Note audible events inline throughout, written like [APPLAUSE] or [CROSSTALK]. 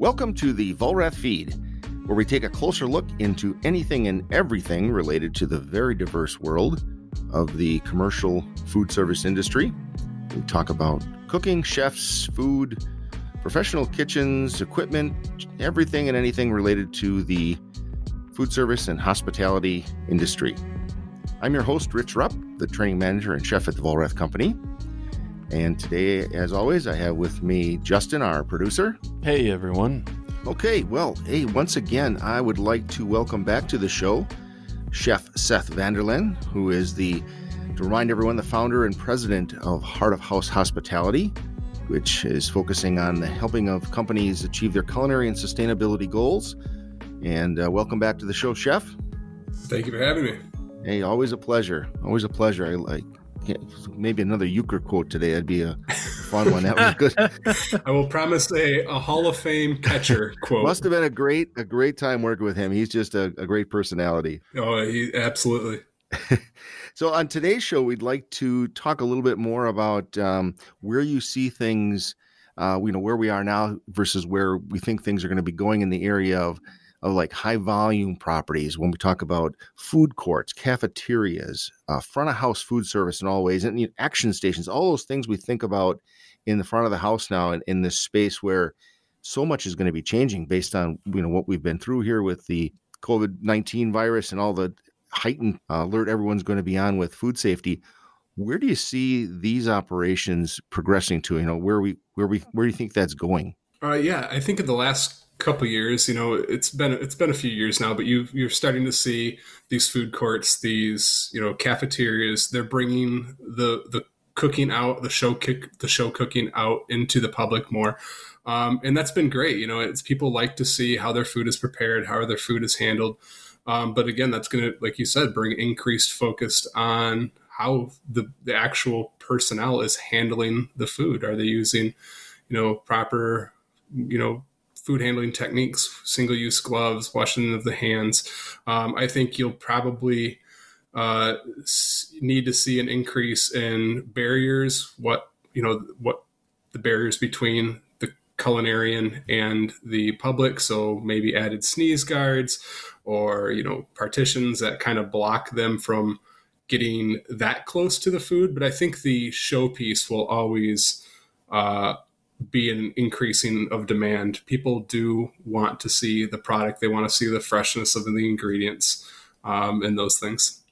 Welcome to the Vollrath Feed, where we take a closer look into anything and everything related to the very diverse world of the commercial food service industry. We talk about cooking, chefs, food, professional kitchens, equipment, everything and anything related to the food service and hospitality industry. I'm your host, Rich Rupp, the training manager and chef at the Vollrath Company. And today, as always, I have with me Justin, our producer. Hey, everyone. Okay, well, hey, once again, I would like to welcome back to the show Chef Seth Vanderlen, who is the, to remind everyone, the founder and president of Heart of House Hospitality, which is focusing on the helping of companies achieve their culinary and sustainability goals. And uh, welcome back to the show, Chef. Thank you for having me. Hey, always a pleasure. Always a pleasure. I like maybe another Uecker quote today. That'd be a fun one. That was good. [LAUGHS] I will promise a, a Hall of Fame catcher [LAUGHS] quote. Must have been a great a great time working with him. He's just a, a great personality. Oh, he, absolutely. [LAUGHS] so on today's show, we'd like to talk a little bit more about um, where you see things. Uh, you know where we are now versus where we think things are going to be going in the area of of like high volume properties when we talk about food courts, cafeterias, uh, front of house food service in all ways, and you know, action stations, all those things we think about in the front of the house now in, in this space where so much is going to be changing based on you know what we've been through here with the COVID nineteen virus and all the heightened uh, alert everyone's going to be on with food safety. Where do you see these operations progressing to? You know where we where we where do you think that's going? Uh, yeah, I think in the last couple years you know it's been it's been a few years now but you you're starting to see these food courts these you know cafeterias they're bringing the the cooking out the show kick the show cooking out into the public more. Um, and that's been great you know it's people like to see how their food is prepared how their food is handled. Um, but again that's going to like you said bring increased focus on how the the actual personnel is handling the food. Are they using you know proper you know food handling techniques, single use gloves, washing of the hands. Um, I think you'll probably uh, need to see an increase in barriers. What you know, what the barriers between the culinarian and the public. So maybe added sneeze guards, or you know, partitions that kind of block them from getting that close to the food. But I think the showpiece will always uh, be an increasing of demand. People do want to see the product. They want to see the freshness of the ingredients um, and those things.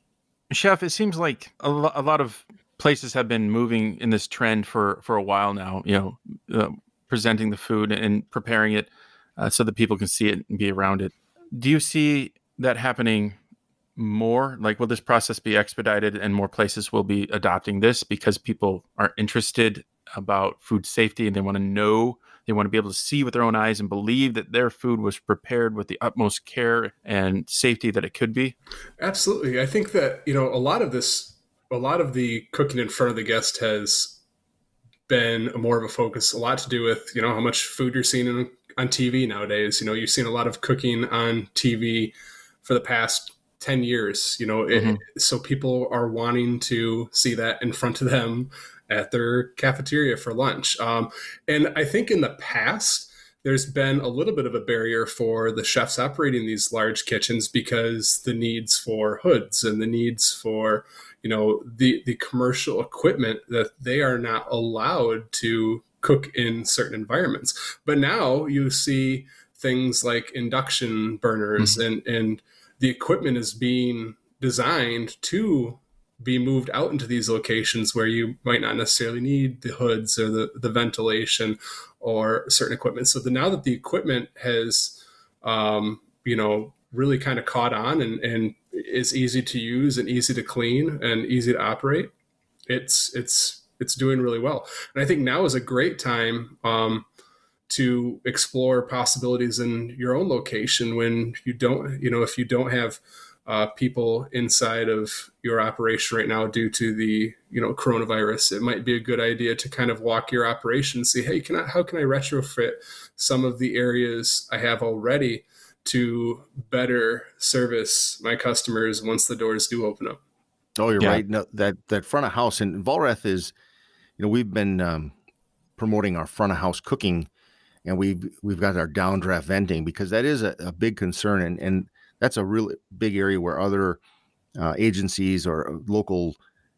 Chef, it seems like a, lo- a, lot of places have been moving in this trend for for a while now. You know, uh, presenting the food and preparing it uh, so that people can see it and be around it. Do you see that happening more? Like, will this process be expedited and more places will be adopting this because people are interested about food safety and they want to know they want to be able to see with their own eyes and believe that their food was prepared with the utmost care and safety that it could be? Absolutely. I think that you know a lot of this a lot of the cooking in front of the guest has been more of a focus a lot to do with you know how much food you're seeing in, on tv nowadays. You know you've seen a lot of cooking on tv for the past 10 years you know mm-hmm. it, so people are wanting to see that in front of them at their cafeteria for lunch. Um, and I think in the past, there's been a little bit of a barrier for the chefs operating these large kitchens because the needs for hoods and the needs for you know the the commercial equipment that they are not allowed to cook in certain environments but now you see things like induction burners mm-hmm. and and the equipment is being designed to be moved out into these locations where you might not necessarily need the hoods or the, the ventilation or certain equipment. So the, now that the equipment has, um, you know, really kind of caught on and, and is easy to use and easy to clean and easy to operate, it's it's it's doing really well. And I think now is a great time um, to explore possibilities in your own location when you don't, you know, if you don't have uh, people inside of your operation right now due to the you know coronavirus. It might be a good idea to kind of walk your operation see hey can I, how can i retrofit some of the areas i have already to better service my customers once the doors do open up? Oh you're yeah. right. No, that that front of house and Vollrath is you know we've been um, promoting our front of house cooking and we've we've got our downdraft venting because that is a, a big concern, and and that's a really big area where other uh, agencies or local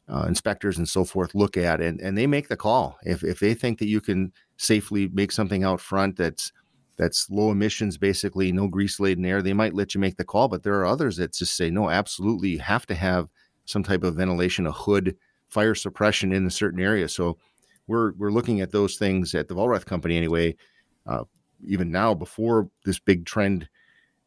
uh, inspectors and so forth look at and, and they make the call. If, if they think that you can safely make something out front that's that's low emissions basically no grease laden air they might let you make the call but there are others that just say no absolutely you have to have some type of ventilation a hood fire suppression in a certain area. So we're we're looking at those things at the Vollrath company anyway uh, even now before this big trend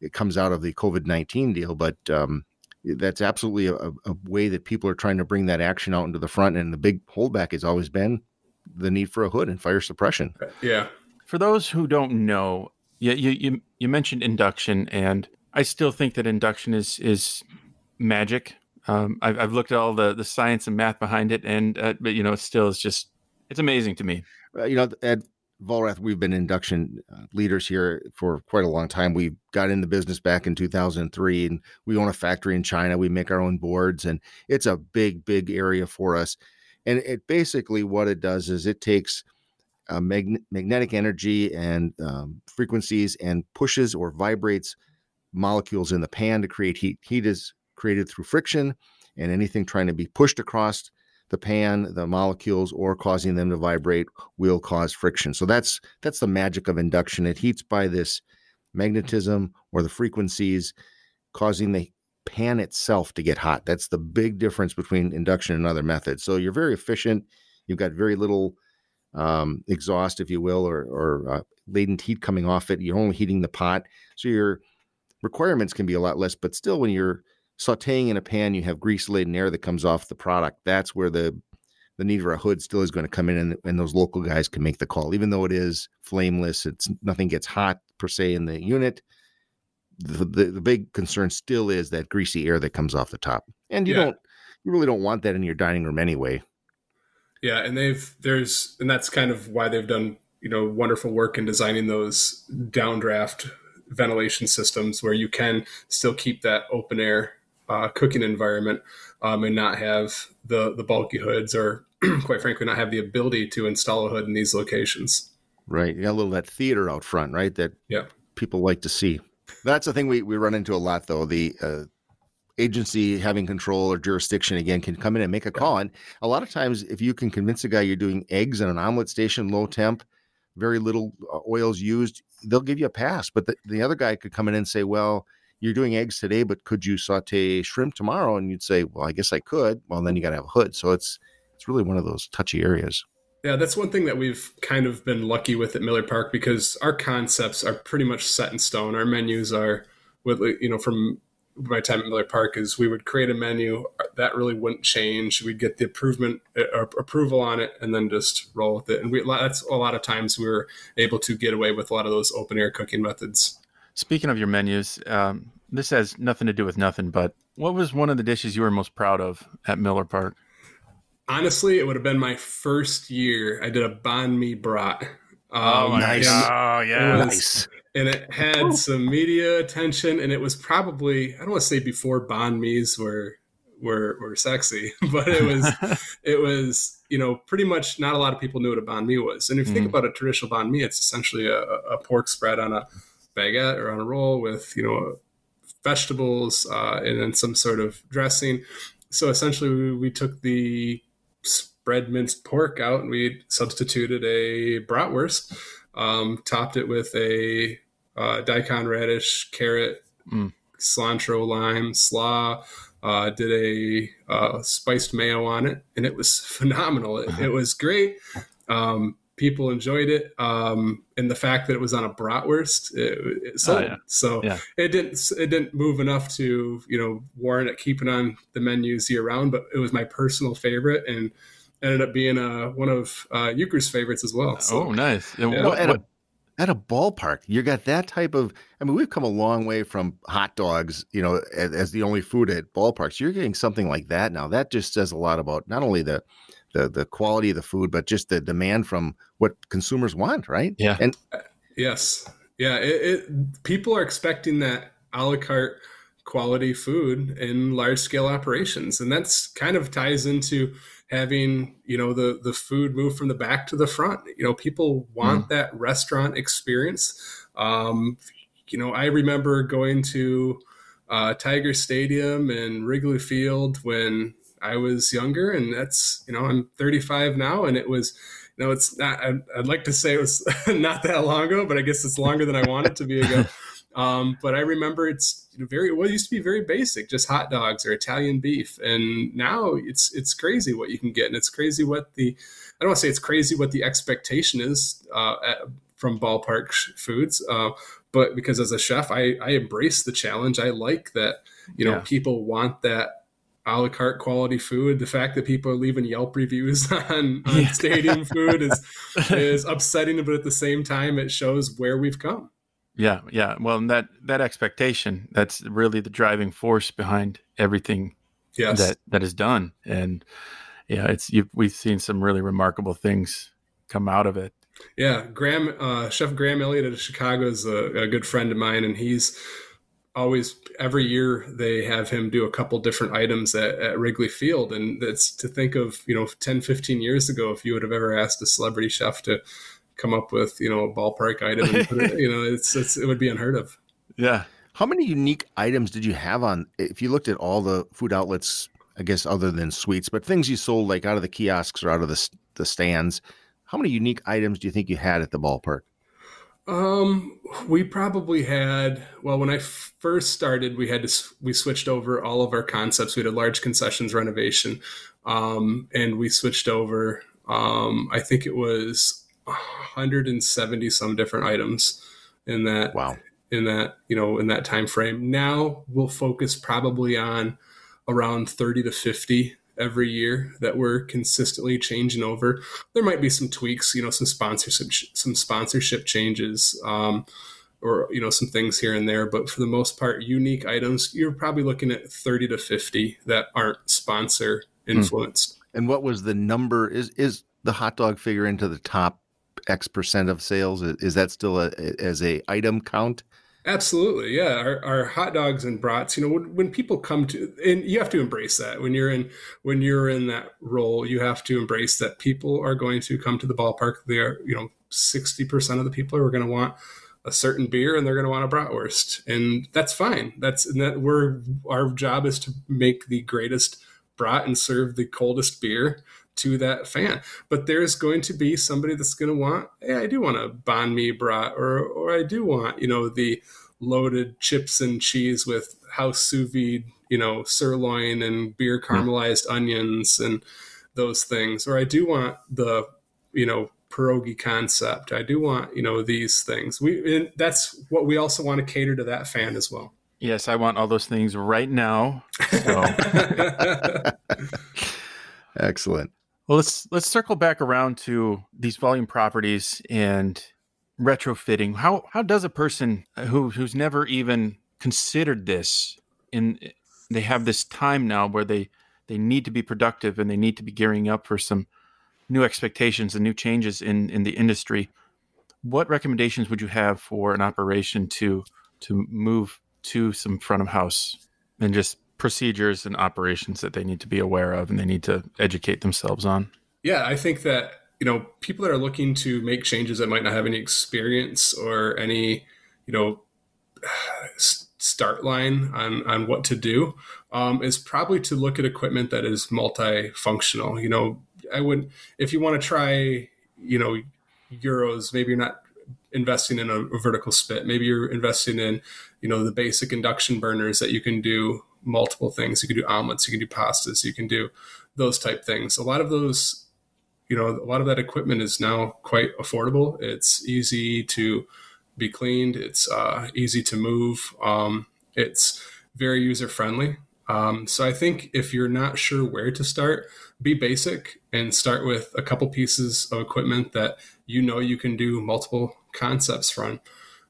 it comes out of the covid-19 deal but um, that's absolutely a, a, way that people are trying to bring that action out into the front. And the big holdback has always been the need for a hood and fire suppression. Yeah. For those who don't know, you you you mentioned induction, and I still think that induction is is magic. Um, I've, I've looked at all the the science and math behind it, and uh, but you know, it still is just it's amazing to me. Uh, you know, at Vollrath, we've been induction uh, leaders here for quite a long time. We got in the business back in 2003 and we own a factory in China. We make our own boards and it's a big, big area for us. And it basically what it does is it takes uh, mag- magnetic energy and um, frequencies and pushes or vibrates molecules in the pan to create heat. Heat is created through friction and anything trying to be pushed across the pan, the molecules, or causing them to vibrate will cause friction. So that's that's the magic of induction. It heats by this magnetism or the frequencies, causing the pan itself to get hot. That's the big difference between induction and other methods. So you're very efficient. You've got very little um, exhaust, if you will, or, or uh, latent heat coming off it. You're only heating the pot, so your requirements can be a lot less. But still, when you're sauteing in a pan, you have grease laden air that comes off the product. That's where the the need for a hood still is going to come in, and, and those local guys can make the call, even though it is flameless. It's nothing gets hot per se in the unit. The, the, the big concern still is that greasy air that comes off the top, and you yeah. don't you really don't want that in your dining room anyway. Yeah, and they've there's and that's kind of why they've done you know wonderful work in designing those downdraft ventilation systems where you can still keep that open air uh, cooking environment um, and not have the the bulky hoods or [CLEARS THROAT] quite frankly not have the ability to install a hood in these locations. Right. You got a little that theater out front right that yeah. people like to see. That's the thing we, we run into a lot though. The uh, agency having control or jurisdiction again can come in and make a call. And a lot of times if you can convince a guy you're doing eggs in an omelet station low temp very little uh, oils used they'll give you a pass. But the, the other guy could come in and say well you're doing eggs today, but could you saute shrimp tomorrow? And you'd say, well, I guess I could. Well, then you got to have a hood. So it's it's really one of those touchy areas. Yeah, that's one thing that we've kind of been lucky with at Miller Park because our concepts are pretty much set in stone. Our menus are, with you know, from my time at Miller Park is we would create a menu that really wouldn't change. We'd get the approval uh, approval on it, and then just roll with it. And we that's a lot of times we were able to get away with a lot of those open air cooking methods. Speaking of your menus, um, this has nothing to do with nothing, but what was one of the dishes you were most proud of at Miller Park? Honestly, it would have been my first year. I did a banh mi brat. Um, oh, nice. oh, yeah. Was, nice. And it had some media attention, and it was probably, I don't want to say before banh mi's were were were sexy, [LAUGHS] but it was [LAUGHS] it was you know pretty much not a lot of people knew what a banh mi was. And if you mm. think about a traditional banh mi, it's essentially a, a pork spread on a baguette or on a roll with you know vegetables uh, and then some sort of dressing. So essentially, we, we took the spread minced pork out and we substituted a bratwurst, um, topped it with a uh, daikon radish, carrot, mm. cilantro, lime, slaw. Uh, did a uh, spiced mayo on it, and it was [LAUGHS] phenomenal. It, it was great. Um, people enjoyed it um, and the fact that it was on a bratwurst it, it sold. Oh, yeah. so yeah. it didn't it didn't move enough to you know warrant it keeping on the menus year round but it was my personal favorite and ended up being uh, one of uh, Uecker's favorites as well so, oh nice yeah. well, at, a, at a ballpark you got that type of i mean we've come a long way from hot dogs you know as, as the only food at ballparks you're getting something like that now that just says a lot about not only the the the quality of the food, but just the demand from what consumers want, right? Yeah. And yes, yeah. It, it, people are expecting that a la carte quality food in large scale operations. And that's kind of ties into having, you know, the, the food move from the back to the front. You know, people want mm. that restaurant experience. Um, you know, I remember going to uh, Tiger Stadium and Wrigley Field when I was younger, and that's you know I'm 35 now, and it was you know it's not I'd, I'd like to say it was [LAUGHS] not that long ago, but I guess it's longer than I want it to be ago. [LAUGHS] Um, but I remember it's very well. It used to be very basic, just hot dogs or Italian beef, and now it's it's crazy what you can get, and it's crazy what the I don't want to say it's crazy what the expectation is uh, at, from ballpark foods, uh, but because as a chef, I I embrace the challenge. I like that you know yeah. people want that a la carte quality food. The fact that people are leaving Yelp reviews [LAUGHS] on, on yeah. stadium food is [LAUGHS] is upsetting, but at the same time, it shows where we've come. Yeah, yeah. Well, that that expectation that's really the driving force behind everything yes. that that is done, and yeah, it's we've seen some really remarkable things come out of it. Yeah, Graham, uh, Chef Graham Elliott of Chicago is a, a good friend of mine, and he's always every year they have him do a couple different items at, at, Wrigley Field. And that's to think of, you know, 10, 15 years ago, if you would have ever asked a celebrity chef to come up with, you know, a ballpark item, it, [LAUGHS] you know, it's, it's, it would be unheard of. Yeah. How many unique items did you have on, if you looked at all the food outlets, I guess, other than sweets, but things you sold like out of the kiosks or out of the, the stands, how many unique items do you think you had at the ballpark? Um, we probably had well when I first started, we had to we switched over all of our concepts. We had a large concessions renovation, um, and we switched over. Um, I think it was 170 some different items in that. Wow. In that you know in that time frame. Now we'll focus probably on around 30 to 50 every year that we're consistently changing over. There might be some tweaks, you know, some sponsorship, some sponsorship changes, um, or you know, some things here and there. But for the most part, unique items, you're probably looking at thirty to fifty that aren't sponsor hmm. influenced. And what was the number? Is is the hot dog figure into the top X percent of sales? Is that still a, as a item count? Absolutely, yeah. Our, our, hot dogs and brats. You know, when, when people come to, and you have to embrace that when you're in when you're in that role, you have to embrace that people are going to come to the ballpark. They are, you know, sixty percent of the people are going to want a certain beer and they're going to want a bratwurst, and that's fine. That's and that we're our job is to make the greatest brat and serve the coldest beer to that fan. But there's going to be somebody that's going to want, hey, I do want a banh mi brat, or or I do want, you know, the loaded chips and cheese with house sous vide, you know, sirloin and beer hmm. caramelized mm. onions and those things. Or I do want the, you know, pierogi concept. I do want, you know, these things. We and that's what we also want to cater to that fan as well. Yes, I want all those things right now. So. [LAUGHS] [LAUGHS] Excellent. Well, let's let's circle back around to these volume properties and retrofitting. How how does a person uh, who who's never even considered this in eh, they have this time now where they they need to be productive and they need to be gearing up for some new expectations and new changes in in the industry. What recommendations would you have for an operation to to move to some front of house and just procedures and operations that they need to be aware of and they need to educate themselves on? Yeah, I think that you know people that are looking to make changes that might not have any experience or any you know [SIGHS] start line on on what to do um, is probably to look at equipment that is multifunctional. You know, I would if you want to try you know gyros, maybe you're not investing in a, a vertical spit. Maybe you're investing in you know the basic induction burners that you can do multiple things. You can do omelets, you can do pastas, you can do those type things. A lot of those, you know, a lot of that equipment is now quite affordable. It's easy to be cleaned. It's uh, easy to move. Um, it's very user friendly. Um, so I think if you're not sure where to start, be basic and start with a couple pieces of equipment that you know you can do multiple concepts from.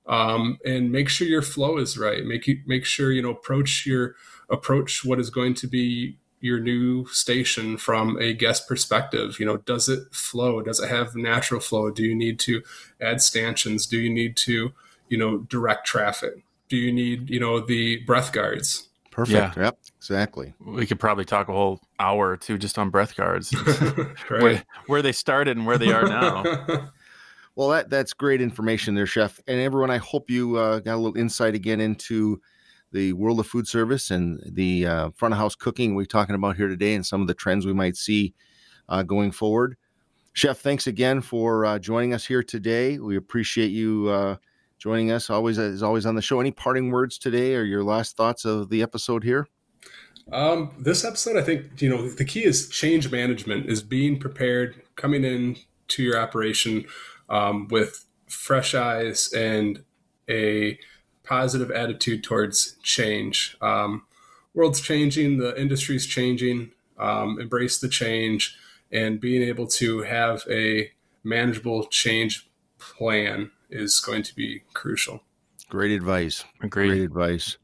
Um, and make sure your flow is right. Make you make sure you know approach your approach what is going to be your new station from a guest perspective you know does it flow does it have natural flow do you need to add stanchions do you need to you know direct traffic do you need you know the breath guards? Perfect. Yeah. Yep. Exactly. We could probably talk a whole hour or two just on breath guards, [LAUGHS] right. where, where they started and where they are now. [LAUGHS] well, that that's great information there, Chef. And everyone, I hope you uh, got a little insight again into the world of food service and the uh, front of house cooking we're talking about here today, and some of the trends we might see uh, going forward. Chef, thanks again for uh, joining us here today. We appreciate you uh, joining us always as always on the show. Any parting words today or your last thoughts of the episode here? Um, this episode, I think you know the key is change management, is being prepared, coming in to your operation um, with fresh eyes and a positive attitude towards change. Um, world's changing, the industry's changing. Um, embrace the change and being able to have a manageable change plan is going to be crucial. Great advice. Agreed. Great advice.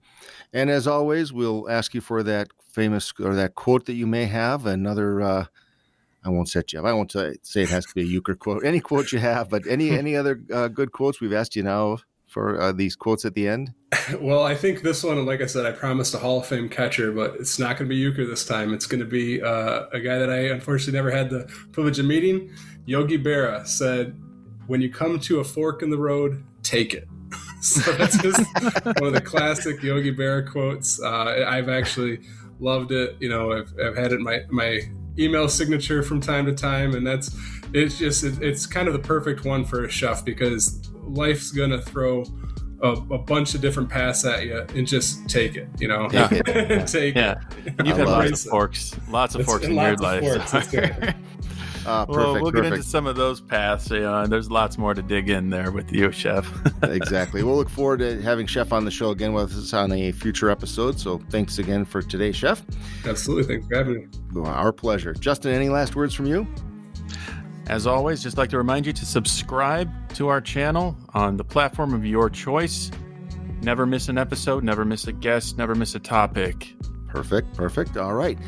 And as always, we'll ask you for that famous or that quote that you may have. Another, uh, I won't set you up. I won't say it has to be a Uecker quote. Any quote you have, but any any other uh, good quotes we've asked you now for uh, these quotes at the end. [LAUGHS] Well, I think this one, like I said, I promised a Hall of Fame catcher, but it's not going to be Uecker this time. It's going to be uh, a guy that I unfortunately never had the privilege of meeting. Yogi Berra said, "When you come to a fork in the road, take it." [LAUGHS] so that's just one of the classic Yogi Berra quotes. Uh, I've actually loved it. You know, I've, I've had it my my email signature from time to time, and that's it's just it, it's kind of the perfect one for a chef because life's gonna throw a, a, bunch of different paths at you and just take it, you know. Yeah. [LAUGHS] take yeah. it. You've had lots of forks, lots of forks in your life. Uh, [LAUGHS] perfect, well, we'll perfect. get into some of those paths. You know, and there's lots more to dig in there with you, Chef. [LAUGHS] exactly. We'll look forward to having Chef on the show again with us on a future episode. So thanks again for today, Chef. Absolutely. Thanks for having me. Our pleasure. Justin, any last words from you? As always, just like to remind you to subscribe to our channel on the platform of your choice. Never miss an episode, never miss a guest, never miss a topic. Perfect, perfect. All right.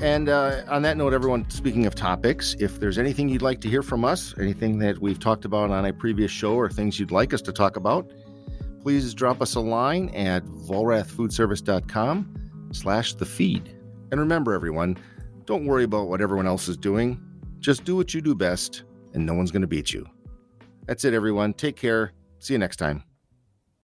And uh, on that note, everyone, speaking of topics, if there's anything you'd like to hear from us, anything that we've talked about on a previous show, or things you'd like us to talk about, please drop us a line at vollrathfoodservice.com slash the feed. And remember, everyone, don't worry about what everyone else is doing. Just do what you do best, and no one's going to beat you. That's it, everyone. Take care. See you next time.